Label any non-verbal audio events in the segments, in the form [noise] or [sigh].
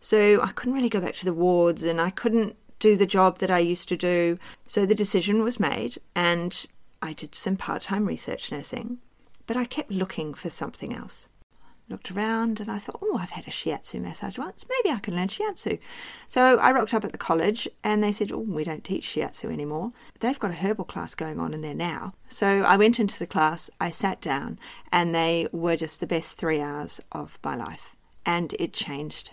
So I couldn't really go back to the wards and I couldn't do the job that I used to do. So the decision was made and I did some part time research nursing, but I kept looking for something else. Looked around and I thought, oh, I've had a shiatsu massage once. Maybe I can learn shiatsu. So I rocked up at the college and they said, oh, we don't teach shiatsu anymore. They've got a herbal class going on in there now. So I went into the class, I sat down, and they were just the best three hours of my life. And it changed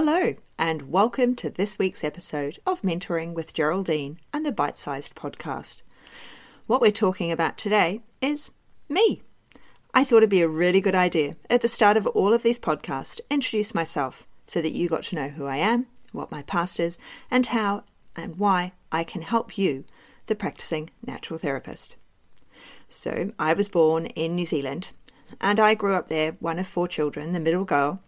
Hello, and welcome to this week's episode of Mentoring with Geraldine and the Bite Sized Podcast. What we're talking about today is me. I thought it'd be a really good idea at the start of all of these podcasts introduce myself so that you got to know who I am, what my past is, and how and why I can help you, the practicing natural therapist. So, I was born in New Zealand and I grew up there, one of four children, the middle girl,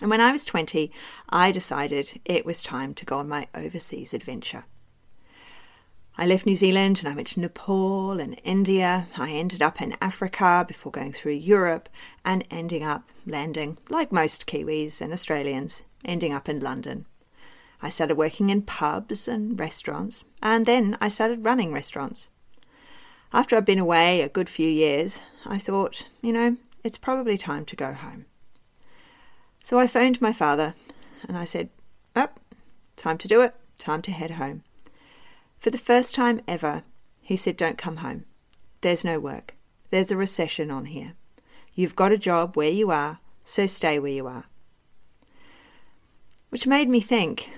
and when I was 20, I decided it was time to go on my overseas adventure. I left New Zealand and I went to Nepal and India. I ended up in Africa before going through Europe and ending up landing, like most Kiwis and Australians, ending up in London. I started working in pubs and restaurants, and then I started running restaurants. After I'd been away a good few years, I thought, you know, it's probably time to go home. So I phoned my father and I said, Up, oh, time to do it, time to head home. For the first time ever, he said, Don't come home. There's no work. There's a recession on here. You've got a job where you are, so stay where you are. Which made me think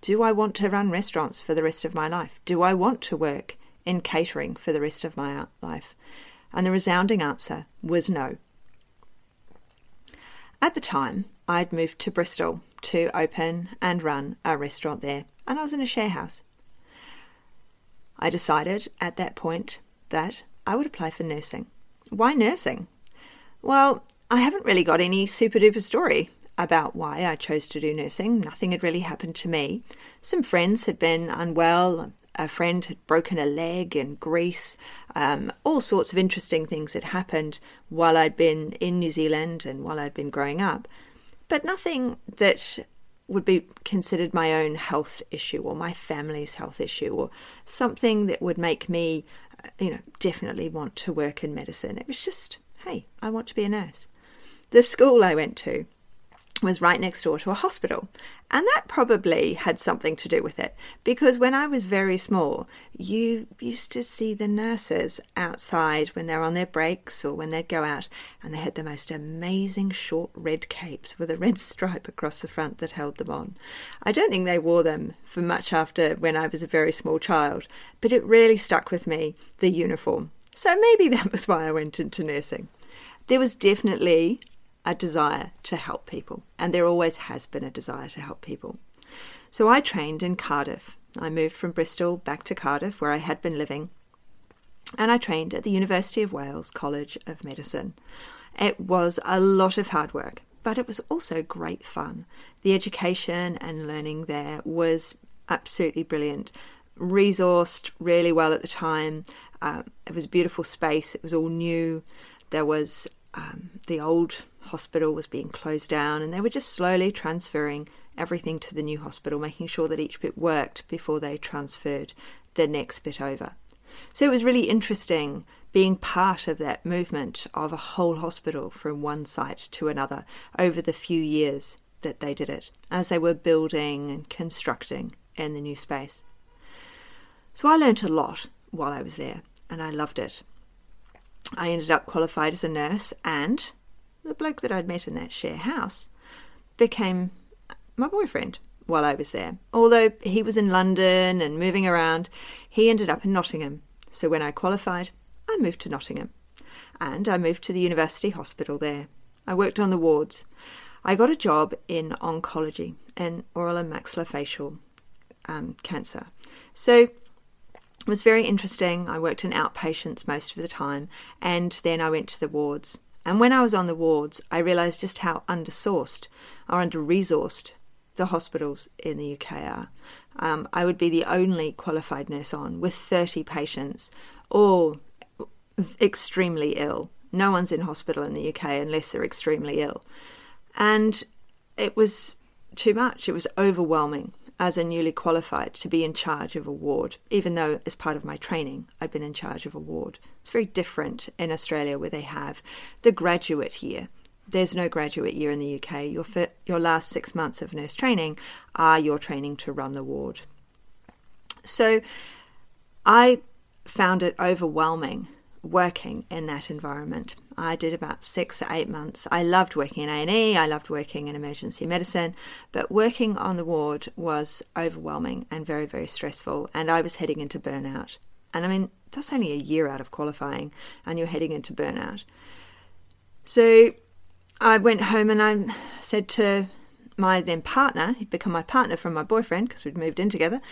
do I want to run restaurants for the rest of my life? Do I want to work in catering for the rest of my life? And the resounding answer was no. At the time, I'd moved to Bristol to open and run a restaurant there, and I was in a share house. I decided at that point that I would apply for nursing. Why nursing? Well, I haven't really got any super duper story about why I chose to do nursing. Nothing had really happened to me. Some friends had been unwell, a friend had broken a leg in Greece. Um, all sorts of interesting things had happened while I'd been in New Zealand and while I'd been growing up, but nothing that would be considered my own health issue or my family's health issue or something that would make me, you know, definitely want to work in medicine. It was just, hey, I want to be a nurse. The school I went to was right next door to a hospital. And that probably had something to do with it because when I was very small, you used to see the nurses outside when they're on their breaks or when they'd go out and they had the most amazing short red capes with a red [laughs] stripe across the front that held them on. I don't think they wore them for much after when I was a very small child, but it really stuck with me, the uniform. So maybe [laughs] that was why I went into nursing. There was definitely a desire to help people, and there always has been a desire to help people. So I trained in Cardiff. I moved from Bristol back to Cardiff, where I had been living, and I trained at the University of Wales College of Medicine. It was a lot of hard work, but it was also great fun. The education and learning there was absolutely brilliant. Resourced really well at the time. Uh, it was a beautiful space. It was all new. There was um, the old hospital was being closed down, and they were just slowly transferring everything to the new hospital, making sure that each bit worked before they transferred the next bit over. So it was really interesting being part of that movement of a whole hospital from one site to another over the few years that they did it, as they were building and constructing in the new space. So I learnt a lot while I was there, and I loved it. I ended up qualified as a nurse and the bloke that I'd met in that share house became my boyfriend while I was there. Although he was in London and moving around, he ended up in Nottingham. So when I qualified, I moved to Nottingham. And I moved to the university hospital there. I worked on the wards. I got a job in oncology and oral and maxillofacial um, cancer. So was very interesting. I worked in outpatients most of the time, and then I went to the wards. And when I was on the wards, I realised just how undersourced or under resourced the hospitals in the UK are. Um, I would be the only qualified nurse on with 30 patients, all extremely ill. No one's in hospital in the UK unless they're extremely ill. And it was too much, it was overwhelming as a newly qualified to be in charge of a ward, even though as part of my training I'd been in charge of a ward. It's very different in Australia where they have the graduate year. There's no graduate year in the UK. Your, fir- your last six months of nurse training are your training to run the ward. So I found it overwhelming working in that environment. I did about six or eight months. I loved working in A&E, I loved working in emergency medicine, but working on the ward was overwhelming and very, very stressful, and I was heading into burnout. And I mean, that's only a year out of qualifying, and you're heading into burnout. So I went home and I said to my then partner, he'd become my partner from my boyfriend because we'd moved in together,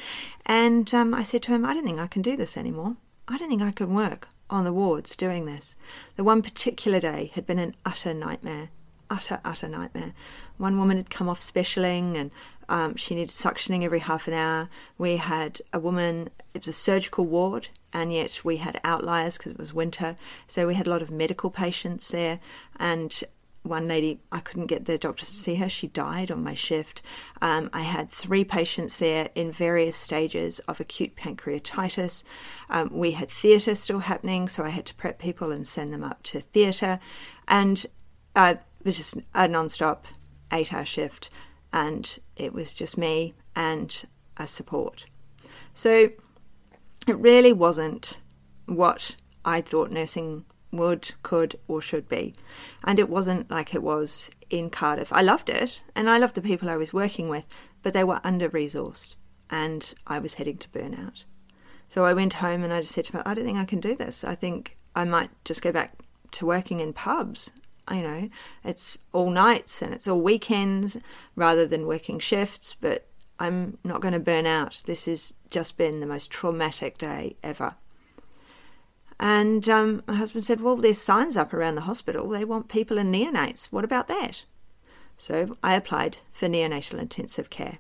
and um, I said to him, I don't think I can do this anymore. I don't think I can work on the wards doing this. The one particular day had been an utter nightmare. Utter, utter nightmare. One woman had come off specialing and um, she needed suctioning every half an hour. We had a woman, it was a surgical ward, and yet we had outliers because it was winter. So we had a lot of medical patients there. And one lady, I couldn't get the doctors to see her. She died on my shift. Um, I had three patients there in various stages of acute pancreatitis. Um, we had theatre still happening, so I had to prep people and send them up to theatre. And uh, it was just a non stop eight hour shift, and it was just me and a support. So it really wasn't what I thought nursing would, could, or should be. And it wasn't like it was in Cardiff. I loved it, and I loved the people I was working with, but they were under resourced, and I was heading to burnout. So I went home and I just said to myself, I don't think I can do this. I think I might just go back to working in pubs. You know, it's all nights and it's all weekends rather than working shifts, but I'm not going to burn out. This has just been the most traumatic day ever. And um, my husband said, Well, there's signs up around the hospital. They want people in neonates. What about that? So I applied for neonatal intensive care.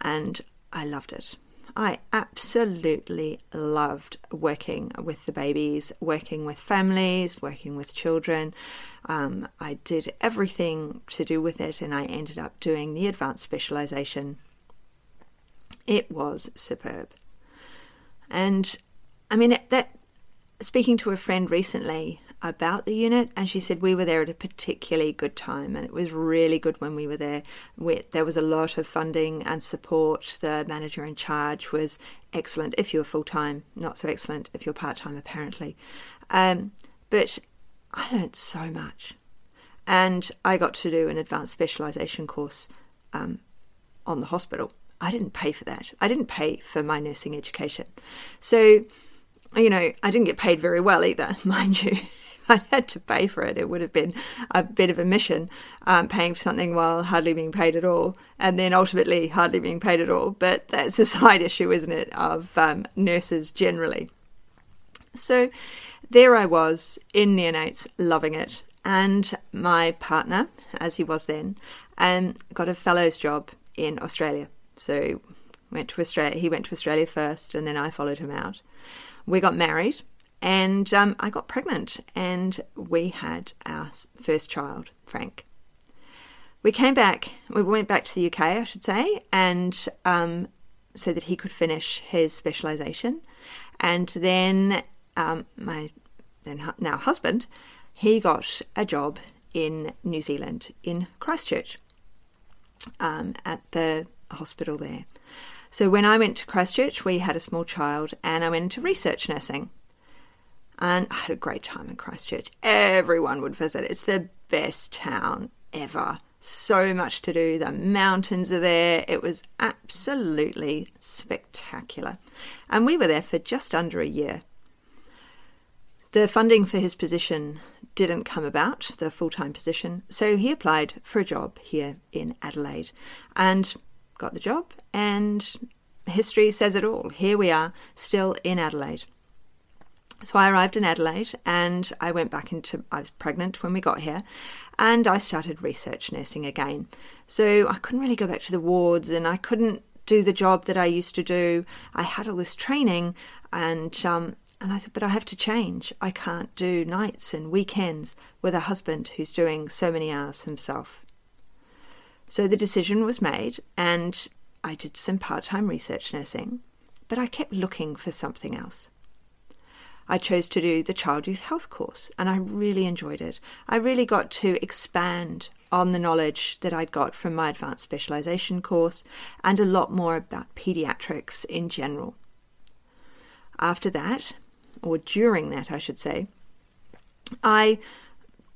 And I loved it. I absolutely loved working with the babies, working with families, working with children. Um, I did everything to do with it, and I ended up doing the advanced specialization. It was superb. And I mean, that speaking to a friend recently about the unit, and she said we were there at a particularly good time, and it was really good when we were there. We, there was a lot of funding and support. The manager in charge was excellent if you were full time, not so excellent if you're part time, apparently. Um, but I learned so much, and I got to do an advanced specialisation course um, on the hospital. I didn't pay for that. I didn't pay for my nursing education, so you know, I didn't get paid very well either, [laughs] mind you. I had to pay for it. It would have been a bit of a mission, um, paying for something while hardly being paid at all, and then ultimately hardly being paid at all. But that's a [laughs] side issue, isn't it, of um, nurses generally. So there I was in neonates, loving it. And my partner, as he was then, um, got a fellow's job in Australia. So went to Australia. He went to Australia first, and then I followed him out we got married and um, I got pregnant, and we had our first child, Frank. We came back, we went back to the UK, I should say, and um, so that he could finish his specialisation. And then um, my then now husband, he got a job in New Zealand, in Christchurch, um, at the hospital there. So when I went to Christchurch, we had a small child and I went into research nursing. And I had a great time in Christchurch. Everyone would visit. It's the best town ever. So much to do. The mountains are there. It was absolutely spectacular. And we were there for just under a year. The funding for his position didn't come about, the full time position, so he applied for a job here in Adelaide and got the job. And history says it all. Here we are, still in Adelaide. So I arrived in Adelaide and I went back into, I was pregnant when we got here, and I started research nursing again. So I couldn't really go back to the wards and I couldn't do the job that I used to do. I had all this training and um, and I thought, but I have to change. I can't do nights and weekends with a husband who's doing so many hours himself. So the decision was made, and I did some part time research nursing, but I kept looking for something else. I chose to do the Child Youth Health course, and I really enjoyed it. I really got to expand on the knowledge that I'd got from my advanced specialisation course and a lot more about paediatrics in general. After that, or during that, I should say, I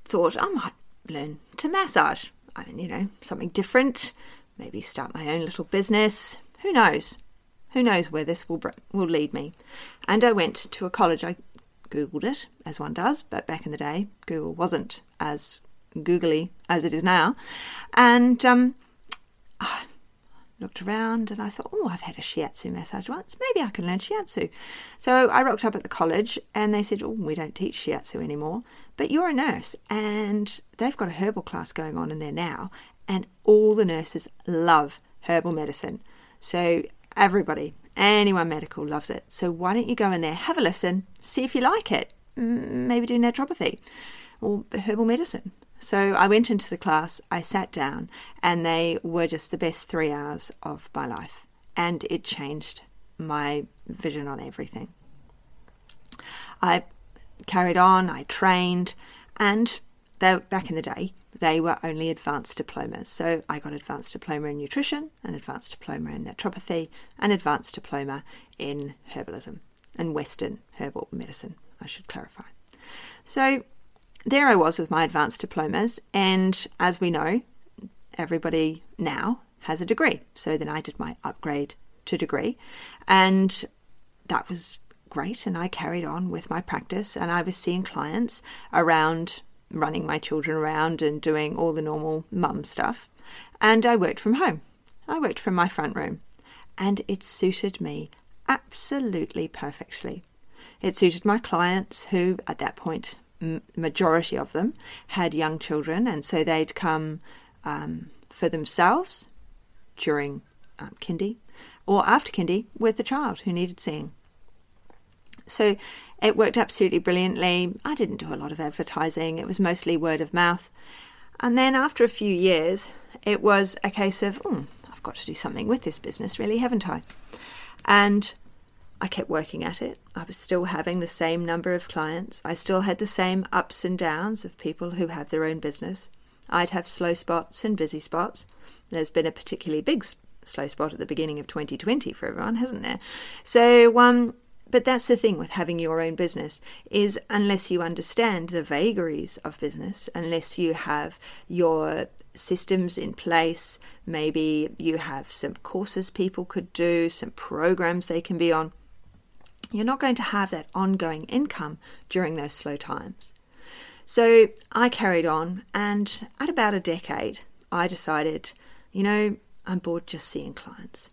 thought I might learn to massage. You know, something different, maybe start my own little business. Who knows? Who knows where this will will lead me? And I went to a college. I googled it, as one does, but back in the day, Google wasn't as googly as it is now. And um, I looked around and I thought, oh, I've had a shiatsu massage once. Maybe I can learn shiatsu. So I rocked up at the college and they said, oh, we don't teach shiatsu anymore, but you're a nurse and they've got a herbal class going on in there now. And all the nurses love herbal medicine. So everybody, anyone medical loves it. So why don't you go in there, have a listen, see if you like it? Maybe do naturopathy or herbal medicine. So I went into the class, I sat down, and they were just the best three hours of my life. And it changed my vision on everything. I carried on, I trained, and back in the day, they were only advanced diplomas. So I got advanced diploma in nutrition, an advanced diploma in naturopathy, an advanced diploma in herbalism and Western herbal medicine, I should clarify. So there I was with my advanced diplomas, and as we know, everybody now has a degree. So then I did my upgrade to degree, and that was great. And I carried on with my practice, and I was seeing clients around running my children around and doing all the normal mum stuff. And I worked from home. I worked from my front room, and it suited me absolutely perfectly. It suited my clients who, at that point, majority of them had young children, and so they'd come um, for themselves during um, kindy or after kindy with the child who needed seeing. So it worked absolutely brilliantly. I didn't do a lot of advertising, it was mostly word of mouth. And then after a few years, it was a case of, oh, I've got to do something with this business, really, haven't I? And I kept working at it. I was still having the same number of clients. I still had the same ups and downs of people who have their own business. I'd have slow spots and busy spots. There's been a particularly big slow spot at the beginning of 2020 for everyone, hasn't there? So, um, but that's the thing with having your own business is unless you understand the vagaries of business, unless you have your systems in place, maybe you have some courses people could do, some programs they can be on, you're not going to have that ongoing income during those slow times. So I carried on, and at about a decade, I decided, you know, I'm bored just seeing clients.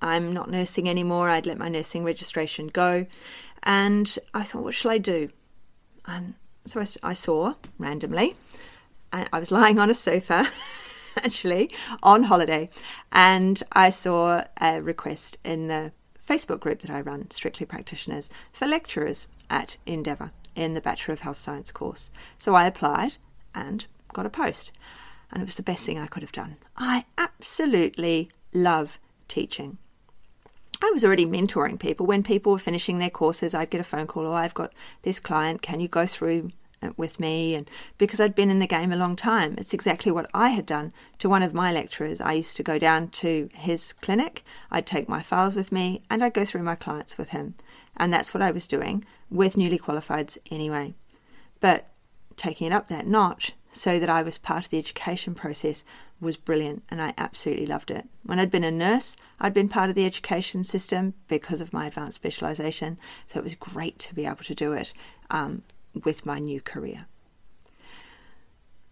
I'm not nursing anymore. I'd let my nursing registration go. And I thought, what shall I do? And so I, I saw randomly, and I was [laughs] lying on a sofa, [laughs] actually, on holiday, and I saw a request in the Facebook group that I run, Strictly Practitioners, for lecturers at Endeavour in the Bachelor of Health Science course. So I applied and got a post. And it was the best thing I could have done. I absolutely love teaching. I was already mentoring people. When people were finishing their courses, I'd get a phone call, oh, I've got this client, can you go through with me and because I'd been in the game a long time. It's exactly what I had done to one of my lecturers. I used to go down to his clinic, I'd take my files with me, and I'd go through my clients with him. And that's what I was doing with newly qualifieds anyway. But taking it up that notch so that I was part of the education process was brilliant and I absolutely loved it. When I'd been a nurse, I'd been part of the education system because of my advanced specialisation, so it was great to be able to do it um, with my new career.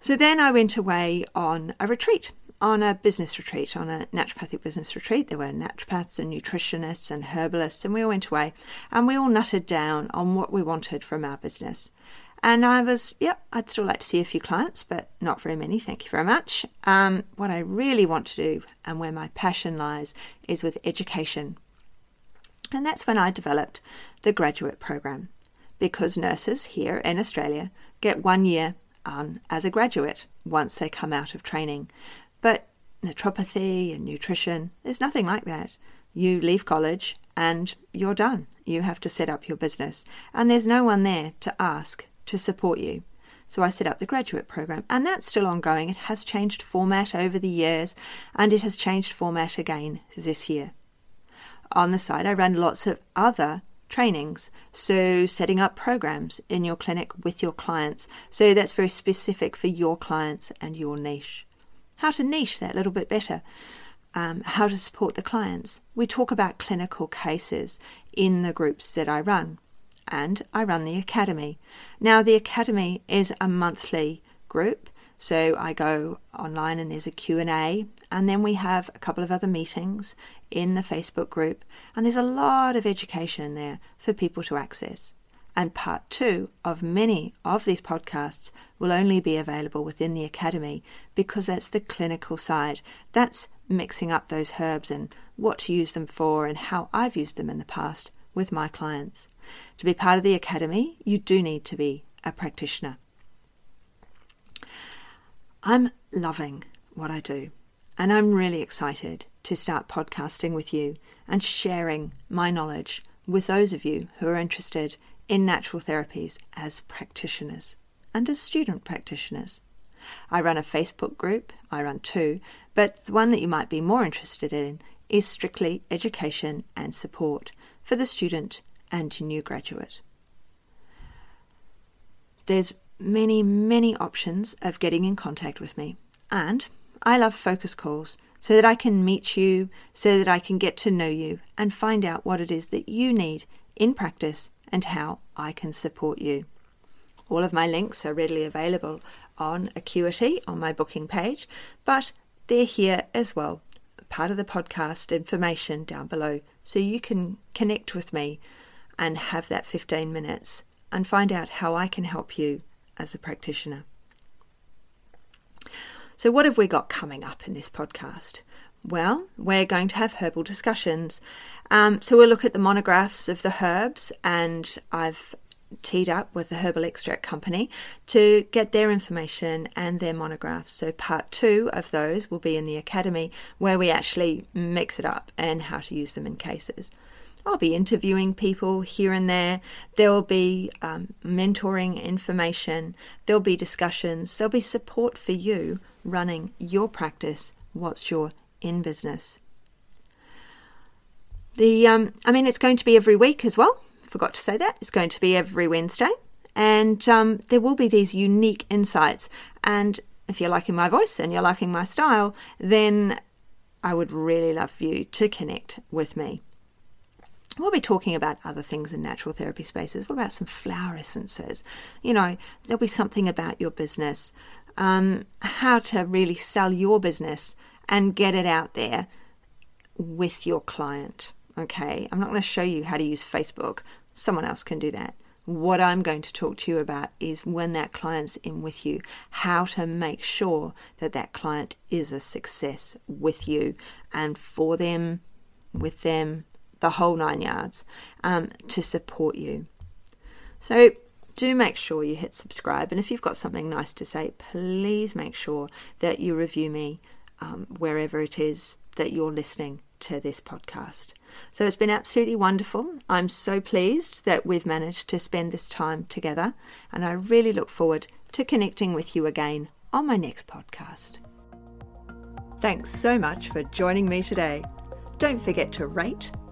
So then I went away on a retreat, on a business retreat, on a naturopathic business retreat. There were naturopaths and nutritionists and herbalists, and we all went away and we all nutted down on what we wanted from our business. And I was, yep, I'd still like to see a few clients, but not very many, thank you very much. Um, what I really want to do and where my passion lies is with education. And that's when I developed the graduate program because nurses here in Australia get one year on as a graduate once they come out of training. But naturopathy and nutrition, there's nothing like that. You leave college and you're done. You have to set up your business, and there's no one there to ask to support you. So I set up the graduate program, and that's still ongoing. It has changed format over the years, and it has changed format again this year. On the side, I run lots of other trainings. So, setting up programs in your clinic with your clients. So, that's very specific for your clients and your niche. How to niche that a little bit better. Um, how to support the clients. We talk about clinical cases in the groups that I run. And I run the academy. Now, the academy is a monthly group so I go online and there's a Q&A and then we have a couple of other meetings in the Facebook group and there's a lot of education there for people to access. And part 2 of many of these podcasts will only be available within the academy because that's the clinical side. That's mixing up those herbs and what to use them for and how I've used them in the past with my clients. To be part of the academy, you do need to be a practitioner. I'm loving what I do, and I'm really excited to start podcasting with you and sharing my knowledge with those of you who are interested in natural therapies as practitioners and as student practitioners. I run a Facebook group, I run two, but the one that you might be more interested in is strictly education and support for the student and new graduate. There's many, many options of getting in contact with me. And I love focus calls so that I can meet you, so that I can get to know you and find out what it is that you need in practice and how I can support you. All of my links are readily available on Acuity on my booking page, but they're here as well, part of the podcast information down below, so you can connect with me and have that 15 minutes and find out how I can help you as a practitioner. So, what have we got coming up in this podcast? Well, we're going to have herbal discussions. Um, so, we'll look at the monographs of the herbs, and I've teed up with the Herbal Extract Company to get their information and their monographs. So, part two of those will be in the Academy, where we actually mix it up and how to use them in cases. I'll be interviewing people here and there. There will be um, mentoring information. There'll be discussions. There'll be support for you running your practice What's you're in business. The um, I mean, it's going to be every week as well. Forgot to say that. It's going to be every Wednesday. And um, there will be these unique insights. And if you're liking my voice and you're liking my style, then I would really love you to connect with me. We'll be talking about other things in natural therapy spaces. What about some flower essences? You know, there'll be something about your business, um, how to really sell your business and get it out there with your client. Okay, I'm not going to show you how to use Facebook, someone else can do that. What I'm going to talk to you about is when that client's in with you, how to make sure that that client is a success with you and for them, with them, the whole nine yards um, to support you. So do make sure you hit subscribe. And if you've got something nice to say, please make sure that you review me um, wherever it is that you're listening to this podcast. So it's been absolutely wonderful. I'm so pleased that we've managed to spend this time together, and I really look forward to connecting with you again on my next podcast. Thanks so much for joining me today. Don't forget to rate,